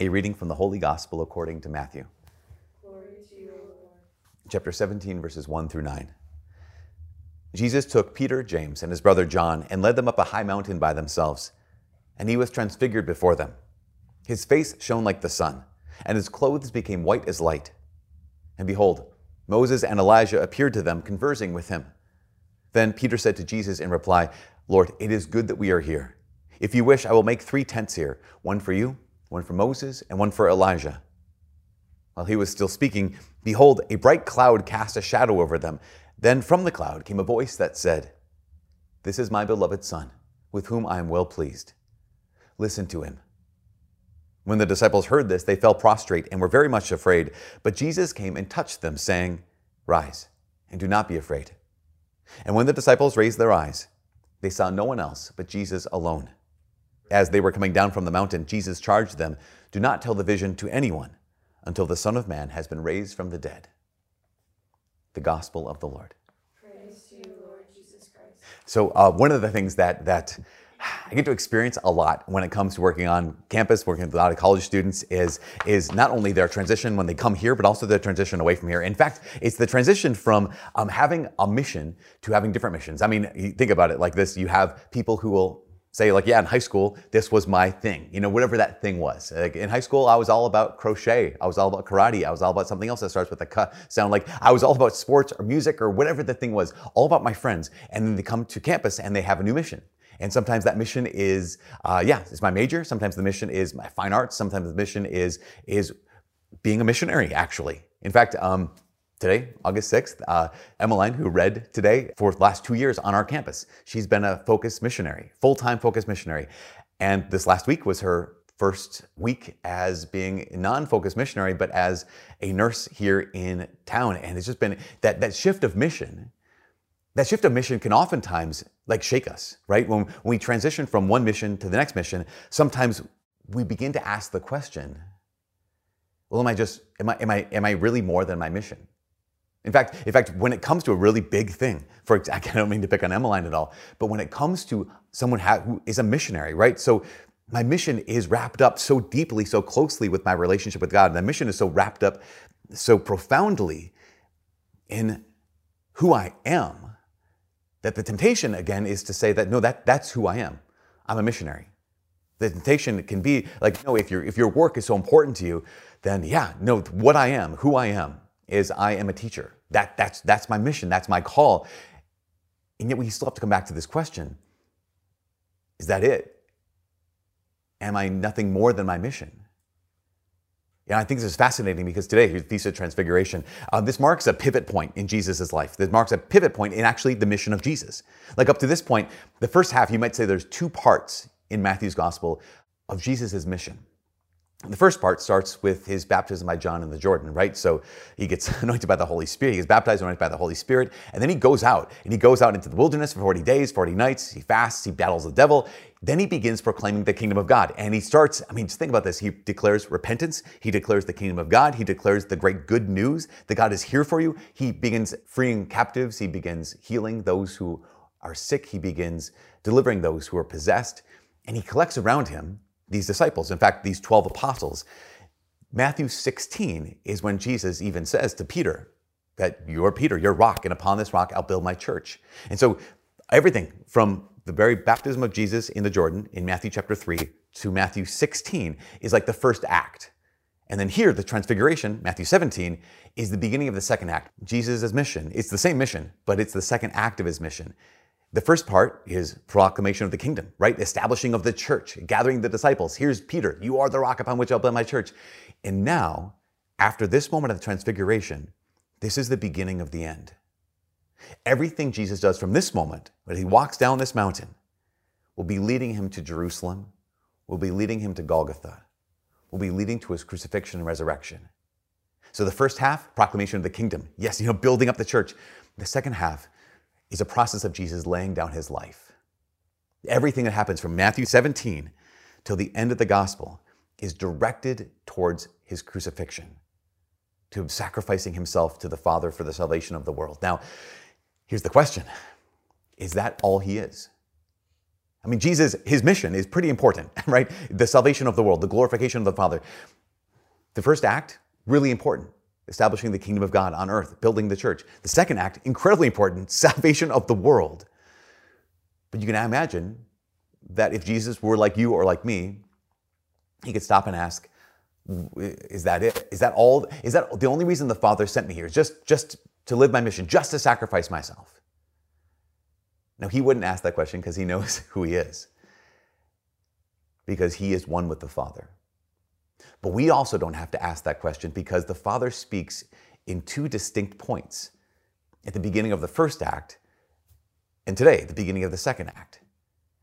A reading from the Holy Gospel according to Matthew. To you, Chapter 17, verses 1 through 9. Jesus took Peter, James, and his brother John and led them up a high mountain by themselves. And he was transfigured before them. His face shone like the sun, and his clothes became white as light. And behold, Moses and Elijah appeared to them, conversing with him. Then Peter said to Jesus in reply, Lord, it is good that we are here. If you wish, I will make three tents here one for you one for Moses, and one for Elijah. While he was still speaking, behold, a bright cloud cast a shadow over them. Then from the cloud came a voice that said, This is my beloved Son, with whom I am well pleased. Listen to him. When the disciples heard this, they fell prostrate and were very much afraid. But Jesus came and touched them, saying, Rise, and do not be afraid. And when the disciples raised their eyes, they saw no one else but Jesus alone. As they were coming down from the mountain, Jesus charged them, Do not tell the vision to anyone until the Son of Man has been raised from the dead. The Gospel of the Lord. Praise to you, Lord Jesus Christ. So, uh, one of the things that, that I get to experience a lot when it comes to working on campus, working with a lot of college students, is is not only their transition when they come here, but also their transition away from here. In fact, it's the transition from um, having a mission to having different missions. I mean, think about it like this: you have people who will say like, yeah, in high school, this was my thing. You know, whatever that thing was. Like in high school, I was all about crochet. I was all about karate. I was all about something else that starts with a k sound. Like I was all about sports or music or whatever the thing was. All about my friends. And then they come to campus and they have a new mission. And sometimes that mission is, uh, yeah, it's my major. Sometimes the mission is my fine arts. Sometimes the mission is is being a missionary. Actually, in fact, um, Today, August 6th, uh, Emmeline, who read today for the last two years on our campus, she's been a focus missionary, full time focus missionary. And this last week was her first week as being non focus missionary, but as a nurse here in town. And it's just been that, that shift of mission. That shift of mission can oftentimes like shake us, right? When, when we transition from one mission to the next mission, sometimes we begin to ask the question, well, am I just, am I, am I, am I really more than my mission? In fact, in fact, when it comes to a really big thing, for I don't mean to pick on Emmeline at all, but when it comes to someone who is a missionary, right? So my mission is wrapped up so deeply, so closely with my relationship with God. And the mission is so wrapped up so profoundly in who I am that the temptation again is to say that no, that that's who I am. I'm a missionary. The temptation can be like, no, if your if your work is so important to you, then yeah, no, what I am, who I am, is I am a teacher. That, that's, that's my mission, that's my call. And yet we still have to come back to this question Is that it? Am I nothing more than my mission? And I think this is fascinating because today, here's Feast of Transfiguration. Uh, this marks a pivot point in Jesus' life. This marks a pivot point in actually the mission of Jesus. Like up to this point, the first half, you might say there's two parts in Matthew's gospel of Jesus' mission. The first part starts with his baptism by John in the Jordan, right? So he gets anointed by the Holy Spirit. He gets baptized, anointed by the Holy Spirit. And then he goes out and he goes out into the wilderness for 40 days, 40 nights. He fasts, he battles the devil. Then he begins proclaiming the kingdom of God. And he starts, I mean, just think about this. He declares repentance. He declares the kingdom of God. He declares the great good news that God is here for you. He begins freeing captives. He begins healing those who are sick. He begins delivering those who are possessed. And he collects around him these disciples, in fact, these 12 apostles. Matthew 16 is when Jesus even says to Peter that you're Peter, you're rock, and upon this rock I'll build my church. And so everything from the very baptism of Jesus in the Jordan in Matthew chapter 3 to Matthew 16 is like the first act. And then here, the transfiguration, Matthew 17, is the beginning of the second act. Jesus' mission. It's the same mission, but it's the second act of his mission. The first part is proclamation of the kingdom, right? Establishing of the church, gathering the disciples. Here's Peter, you are the rock upon which I'll build my church. And now, after this moment of the transfiguration, this is the beginning of the end. Everything Jesus does from this moment, when he walks down this mountain, will be leading him to Jerusalem, will be leading him to Golgotha, will be leading to his crucifixion and resurrection. So the first half, proclamation of the kingdom. Yes, you know, building up the church. The second half is a process of Jesus laying down his life. Everything that happens from Matthew 17 till the end of the gospel is directed towards his crucifixion, to sacrificing himself to the Father for the salvation of the world. Now, here's the question Is that all he is? I mean, Jesus, his mission is pretty important, right? The salvation of the world, the glorification of the Father. The first act, really important, establishing the kingdom of God on earth, building the church. The second act, incredibly important, salvation of the world. But you can imagine that if Jesus were like you or like me, he could stop and ask, is that it? Is that all? Is that the only reason the Father sent me here? Just, just to live my mission, just to sacrifice myself? No, he wouldn't ask that question because he knows who he is. Because he is one with the Father. But we also don't have to ask that question because the Father speaks in two distinct points at the beginning of the first act and today, the beginning of the second act.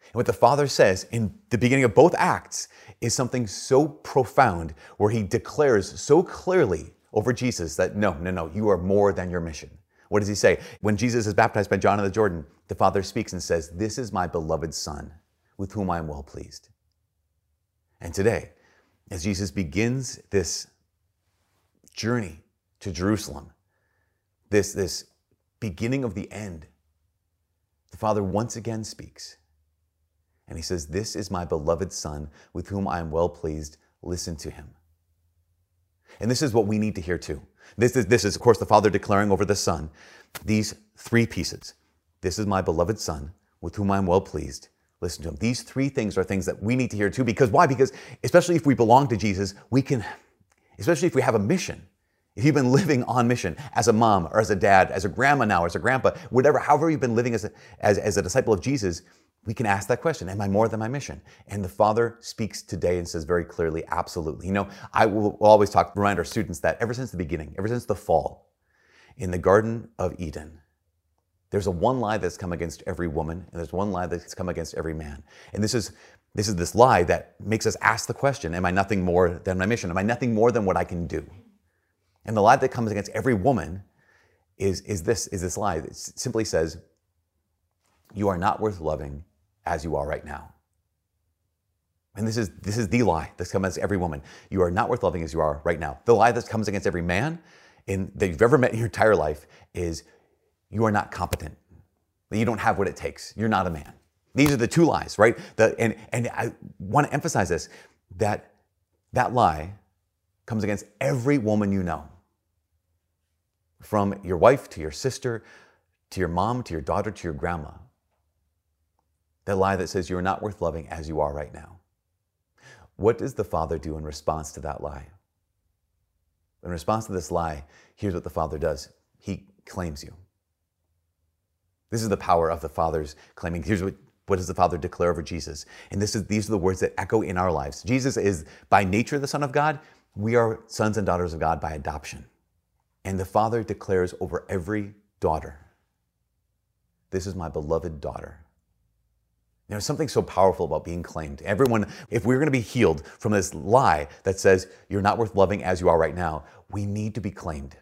And what the Father says in the beginning of both acts is something so profound where he declares so clearly over Jesus that no, no, no, you are more than your mission. What does he say? When Jesus is baptized by John in the Jordan, the Father speaks and says, This is my beloved Son, with whom I am well pleased. And today, as Jesus begins this journey to Jerusalem, this, this beginning of the end, the Father once again speaks. And he says, This is my beloved Son, with whom I am well pleased. Listen to him. And this is what we need to hear too. This is, this is, of course, the Father declaring over the Son these three pieces. This is my beloved Son, with whom I am well pleased. Listen to him. These three things are things that we need to hear too. Because why? Because especially if we belong to Jesus, we can, especially if we have a mission, if you've been living on mission as a mom or as a dad, as a grandma now, as a grandpa, whatever, however you've been living as a, as, as a disciple of Jesus, we can ask that question Am I more than my mission? And the Father speaks today and says very clearly, absolutely. You know, I will always talk, remind our students that ever since the beginning, ever since the fall, in the Garden of Eden, there's a one lie that's come against every woman, and there's one lie that's come against every man. And this is this is this lie that makes us ask the question, Am I nothing more than my mission? Am I nothing more than what I can do? And the lie that comes against every woman is, is this is this lie. It simply says, You are not worth loving as you are right now. And this is this is the lie that comes against every woman. You are not worth loving as you are right now. The lie that comes against every man in, that you've ever met in your entire life is you are not competent. You don't have what it takes. You're not a man. These are the two lies, right? The, and, and I want to emphasize this that that lie comes against every woman you know. From your wife to your sister, to your mom, to your daughter, to your grandma. That lie that says you're not worth loving as you are right now. What does the Father do in response to that lie? In response to this lie, here's what the Father does He claims you. This is the power of the Father's claiming. Here's what, what does the Father declare over Jesus? And this is, these are the words that echo in our lives. Jesus is by nature the Son of God. We are sons and daughters of God by adoption. And the Father declares over every daughter, This is my beloved daughter. There's something so powerful about being claimed. Everyone, if we're going to be healed from this lie that says you're not worth loving as you are right now, we need to be claimed.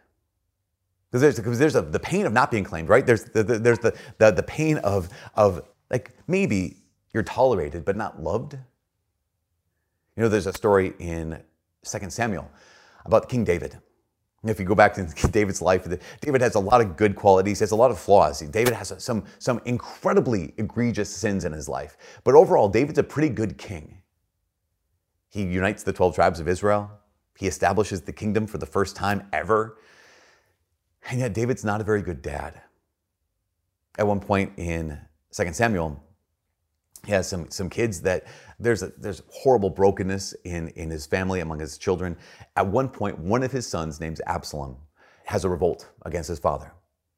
Because there's, because there's a, the pain of not being claimed, right? There's the, the there's the, the, the pain of, of like maybe you're tolerated but not loved. You know, there's a story in 2 Samuel about King David. If you go back to David's life, David has a lot of good qualities, he has a lot of flaws. David has some, some incredibly egregious sins in his life. But overall, David's a pretty good king. He unites the 12 tribes of Israel, he establishes the kingdom for the first time ever. And yet, David's not a very good dad. At one point in 2 Samuel, he has some, some kids that there's, a, there's horrible brokenness in, in his family among his children. At one point, one of his sons, named Absalom, has a revolt against his father.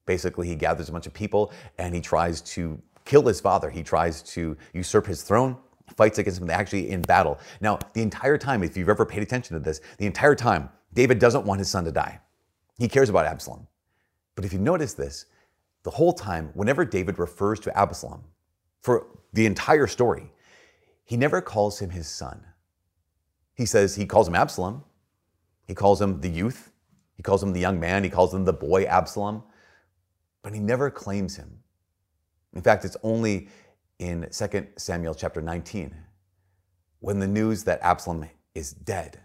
Basically, he gathers a bunch of people and he tries to kill his father. He tries to usurp his throne, fights against him actually in battle. Now, the entire time, if you've ever paid attention to this, the entire time, David doesn't want his son to die. He cares about Absalom. But if you notice this, the whole time, whenever David refers to Absalom, for the entire story, he never calls him his son. He says, he calls him Absalom. He calls him the youth. He calls him the young man. He calls him the boy Absalom. But he never claims him. In fact, it's only in 2 Samuel chapter 19 when the news that Absalom is dead.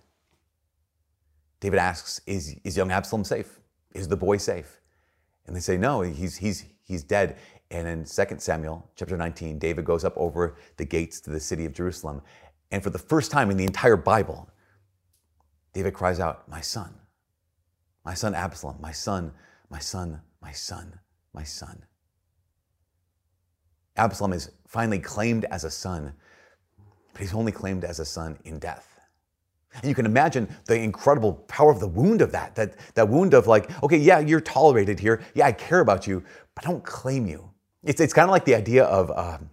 David asks, Is, is young Absalom safe? Is the boy safe? And they say, No, he's, he's, he's dead. And in 2 Samuel chapter 19, David goes up over the gates to the city of Jerusalem. And for the first time in the entire Bible, David cries out, My son, my son Absalom, my son, my son, my son, my son. Absalom is finally claimed as a son, but he's only claimed as a son in death. And you can imagine the incredible power of the wound of that, that, that wound of like, okay, yeah, you're tolerated here. Yeah, I care about you, but I don't claim you. It's, it's kind of like the idea of um,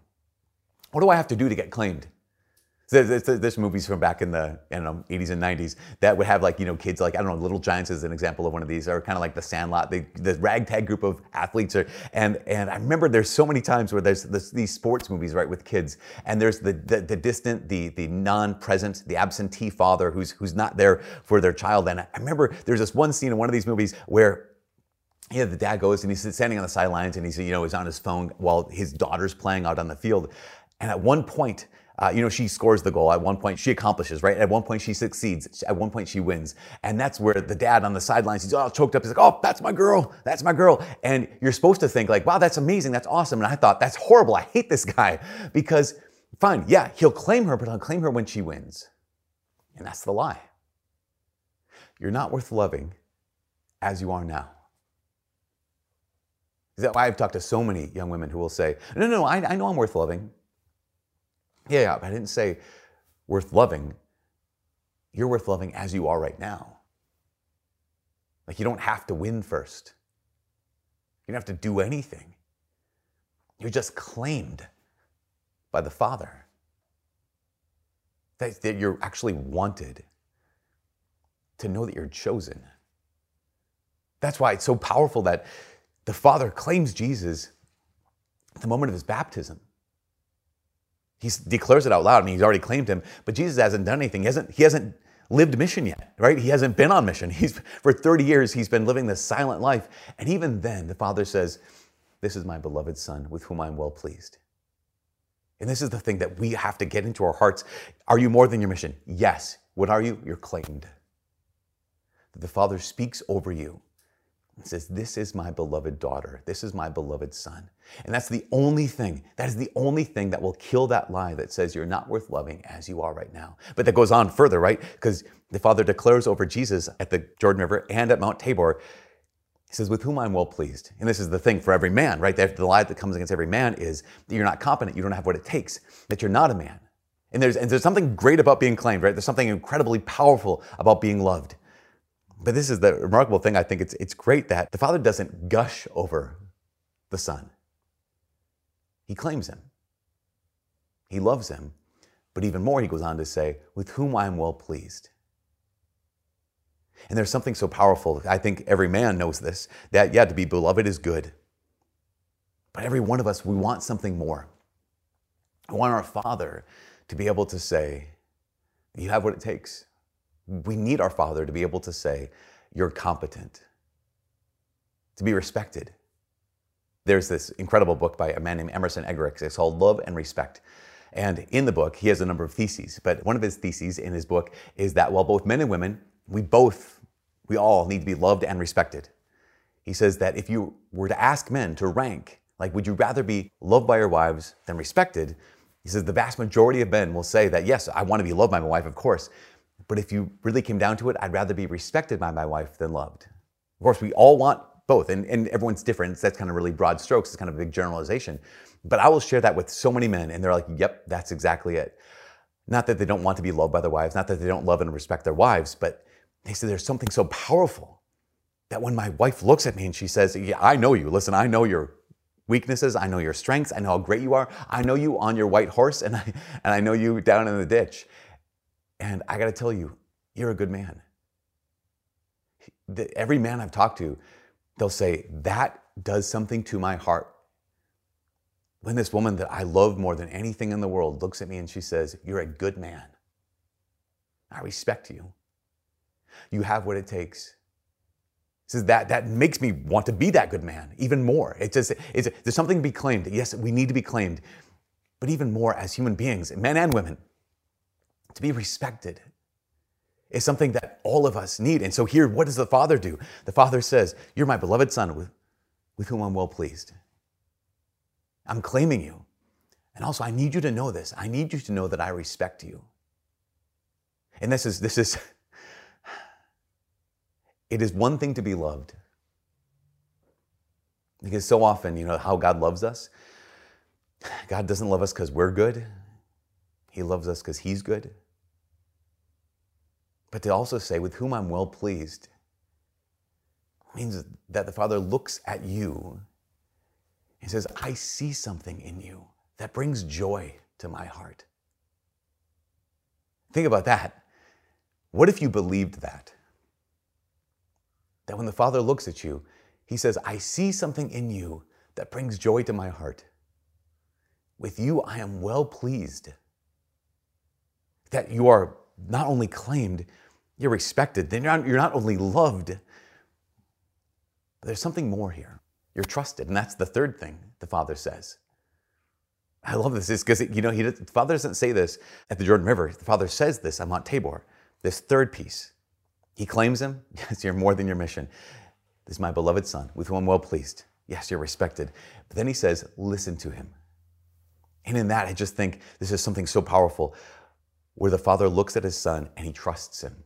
what do I have to do to get claimed? There's, movies from back in the I don't know 80s and 90s that would have like you know kids like I don't know Little Giants is an example of one of these or kind of like the Sandlot the, the ragtag group of athletes are, and and I remember there's so many times where there's this, these sports movies right with kids and there's the, the, the distant the the non-present the absentee father who's who's not there for their child and I remember there's this one scene in one of these movies where yeah, the dad goes and he's standing on the sidelines and he's you know he's on his phone while his daughter's playing out on the field and at one point uh, you know, she scores the goal. At one point, she accomplishes, right? At one point, she succeeds. At one point, she wins. And that's where the dad on the sidelines, he's all choked up. He's like, oh, that's my girl. That's my girl. And you're supposed to think, like, wow, that's amazing. That's awesome. And I thought, that's horrible. I hate this guy because, fine, yeah, he'll claim her, but he'll claim her when she wins. And that's the lie. You're not worth loving as you are now. Is that why I've talked to so many young women who will say, no, no, no I, I know I'm worth loving. Yeah, I didn't say worth loving. You're worth loving as you are right now. Like you don't have to win first. You don't have to do anything. You're just claimed by the Father. That, that you're actually wanted. To know that you're chosen. That's why it's so powerful that the Father claims Jesus at the moment of his baptism. He declares it out loud. I mean, he's already claimed him, but Jesus hasn't done anything. He hasn't, he hasn't lived mission yet, right? He hasn't been on mission. He's for 30 years he's been living this silent life. And even then, the Father says, This is my beloved Son with whom I'm well pleased. And this is the thing that we have to get into our hearts. Are you more than your mission? Yes. What are you? You're claimed. The Father speaks over you it says, This is my beloved daughter. This is my beloved son. And that's the only thing, that is the only thing that will kill that lie that says you're not worth loving as you are right now. But that goes on further, right? Because the Father declares over Jesus at the Jordan River and at Mount Tabor, He says, With whom I'm well pleased. And this is the thing for every man, right? The lie that comes against every man is that you're not competent, you don't have what it takes, that you're not a man. And there's, and there's something great about being claimed, right? There's something incredibly powerful about being loved. But this is the remarkable thing. I think it's, it's great that the Father doesn't gush over the Son. He claims him, he loves him. But even more, he goes on to say, with whom I am well pleased. And there's something so powerful. I think every man knows this that, yeah, to be beloved is good. But every one of us, we want something more. We want our Father to be able to say, You have what it takes. We need our Father to be able to say, You're competent, to be respected. There's this incredible book by a man named Emerson Eggerichs. It's called Love and Respect. And in the book, he has a number of theses. But one of his theses in his book is that while both men and women, we both, we all need to be loved and respected. He says that if you were to ask men to rank, like, would you rather be loved by your wives than respected? He says the vast majority of men will say that, yes, I want to be loved by my wife, of course. But if you really came down to it, I'd rather be respected by my wife than loved. Of course, we all want both, and, and everyone's different. That's kind of really broad strokes. It's kind of a big generalization. But I will share that with so many men, and they're like, yep, that's exactly it. Not that they don't want to be loved by their wives, not that they don't love and respect their wives, but they say there's something so powerful that when my wife looks at me and she says, Yeah, I know you. Listen, I know your weaknesses. I know your strengths. I know how great you are. I know you on your white horse, and I, and I know you down in the ditch. And I got to tell you, you're a good man. Every man I've talked to, they'll say, That does something to my heart. When this woman that I love more than anything in the world looks at me and she says, You're a good man. I respect you. You have what it takes. Says that that makes me want to be that good man even more. It's just it's, there's something to be claimed. Yes, we need to be claimed, but even more as human beings, men and women, to be respected is something that all of us need. And so here, what does the Father do? The Father says, "You're my beloved Son, with, with whom I'm well pleased. I'm claiming you, and also I need you to know this. I need you to know that I respect you." And this is this is it is one thing to be loved. Because so often, you know, how God loves us. God doesn't love us because we're good. He loves us because He's good. But to also say, with whom I'm well pleased, means that the Father looks at you and says, I see something in you that brings joy to my heart. Think about that. What if you believed that? that when the Father looks at you, he says, I see something in you that brings joy to my heart. With you, I am well pleased. That you are not only claimed, you're respected, then you're not, you're not only loved, there's something more here. You're trusted. And that's the third thing the Father says. I love this because, you know, he, the Father doesn't say this at the Jordan River. The Father says this on Mount Tabor. This third piece he claims him. Yes, you're more than your mission. This is my beloved son, with whom I'm well pleased. Yes, you're respected. But then he says, listen to him. And in that, I just think this is something so powerful where the father looks at his son and he trusts him.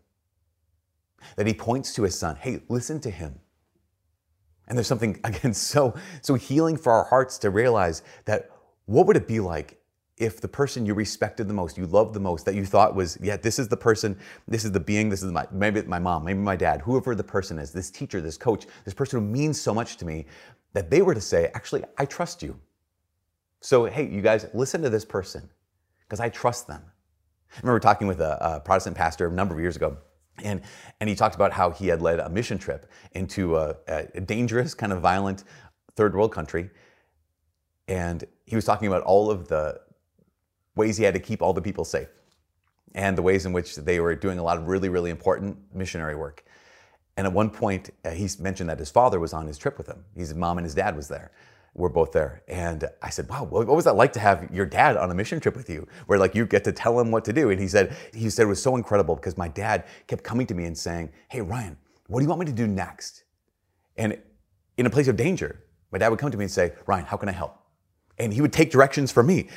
That he points to his son, hey, listen to him. And there's something, again, so, so healing for our hearts to realize that what would it be like if the person you respected the most, you loved the most, that you thought was, yeah, this is the person, this is the being, this is my, maybe my mom, maybe my dad, whoever the person is, this teacher, this coach, this person who means so much to me, that they were to say, actually, I trust you. So, hey, you guys, listen to this person because I trust them. I remember talking with a, a, Protestant pastor a number of years ago, and, and he talked about how he had led a mission trip into a, a dangerous, kind of violent third world country. And he was talking about all of the ways he had to keep all the people safe and the ways in which they were doing a lot of really, really important missionary work. And at one point, uh, he mentioned that his father was on his trip with him. His mom and his dad was there. We're both there. And I said, wow, what was that like to have your dad on a mission trip with you, where like you get to tell him what to do? And he said, he said it was so incredible because my dad kept coming to me and saying, hey, Ryan, what do you want me to do next? And in a place of danger, my dad would come to me and say, Ryan, how can I help? And he would take directions for me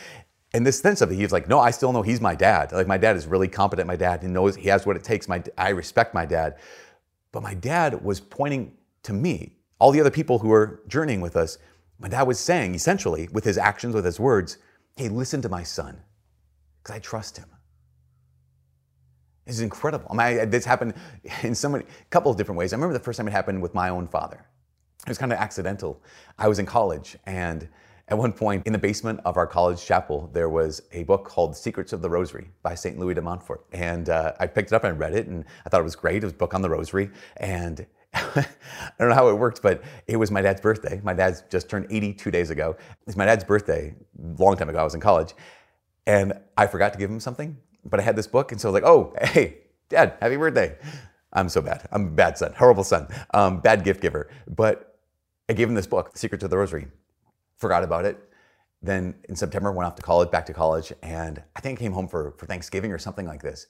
in this sense of it, he's like, no, I still know he's my dad. Like my dad is really competent. My dad, he knows he has what it takes. My, I respect my dad. But my dad was pointing to me, all the other people who were journeying with us. My dad was saying, essentially, with his actions, with his words, hey, listen to my son, because I trust him. This is incredible. I mean, this happened in so many, a couple of different ways. I remember the first time it happened with my own father. It was kind of accidental. I was in college and at one point, in the basement of our college chapel, there was a book called Secrets of the Rosary by St. Louis de Montfort. And uh, I picked it up and read it, and I thought it was great. It was a book on the Rosary. And I don't know how it worked, but it was my dad's birthday. My dad's just turned 82 days ago. It's my dad's birthday, long time ago. I was in college. And I forgot to give him something, but I had this book. And so I was like, oh, hey, dad, happy birthday. I'm so bad. I'm a bad son, horrible son, um, bad gift giver. But I gave him this book, Secrets of the Rosary forgot about it. Then in September, went off to college, back to college, and I think I came home for, for Thanksgiving or something like this.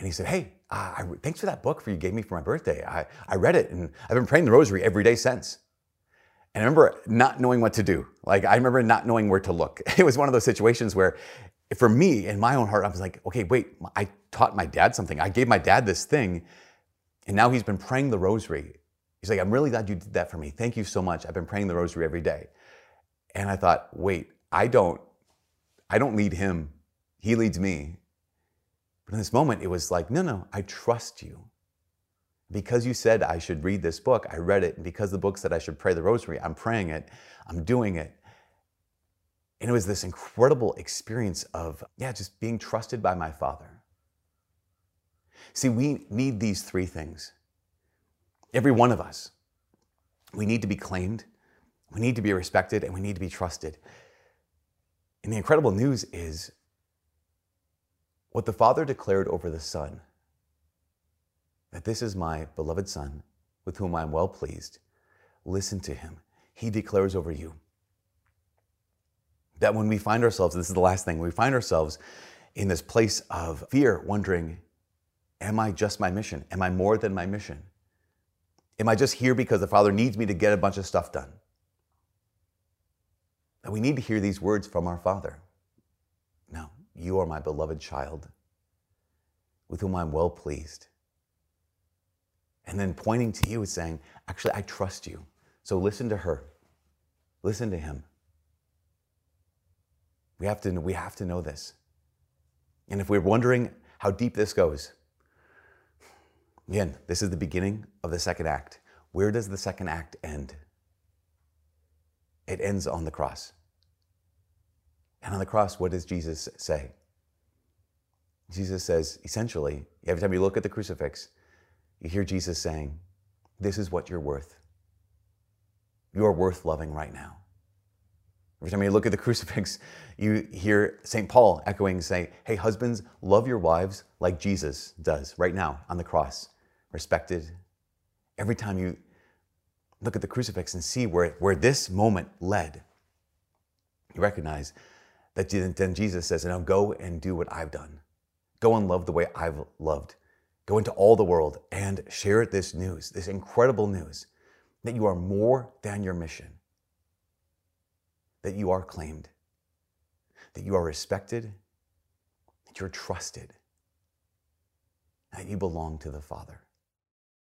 And he said, Hey, uh, I, thanks for that book for you gave me for my birthday. I, I read it and I've been praying the rosary every day since. And I remember not knowing what to do. Like, I remember not knowing where to look. It was one of those situations where, for me, in my own heart, I was like, okay, wait, I taught my dad something. I gave my dad this thing, and now he's been praying the rosary. He's like, I'm really glad you did that for me. Thank you so much. I've been praying the rosary every day. And I thought, wait, I don't, I don't lead him. He leads me. But in this moment, it was like, no, no, I trust you. Because you said I should read this book, I read it. And because the book said I should pray the rosary, I'm praying it, I'm doing it. And it was this incredible experience of, yeah, just being trusted by my Father. See, we need these three things. Every one of us. We need to be claimed, we need to be respected and we need to be trusted. And the incredible news is what the Father declared over the Son that this is my beloved Son with whom I am well pleased. Listen to him. He declares over you that when we find ourselves, this is the last thing, we find ourselves in this place of fear, wondering, Am I just my mission? Am I more than my mission? Am I just here because the Father needs me to get a bunch of stuff done? That we need to hear these words from our Father. You are my beloved child with whom I'm well pleased. And then pointing to you and saying, Actually, I trust you. So listen to her. Listen to him. We have to, we have to know this. And if we're wondering how deep this goes, again, this is the beginning of the second act. Where does the second act end? It ends on the cross. And on the cross, what does Jesus say? Jesus says, essentially, every time you look at the crucifix, you hear Jesus saying, This is what you're worth. You are worth loving right now. Every time you look at the crucifix, you hear St. Paul echoing, saying, Hey, husbands, love your wives like Jesus does right now on the cross, respected. Every time you look at the crucifix and see where, where this moment led, you recognize that then Jesus says, Now go and do what I've done. Go and love the way I've loved. Go into all the world and share this news, this incredible news that you are more than your mission that you are claimed, that you are respected, that you're trusted, that you belong to the Father.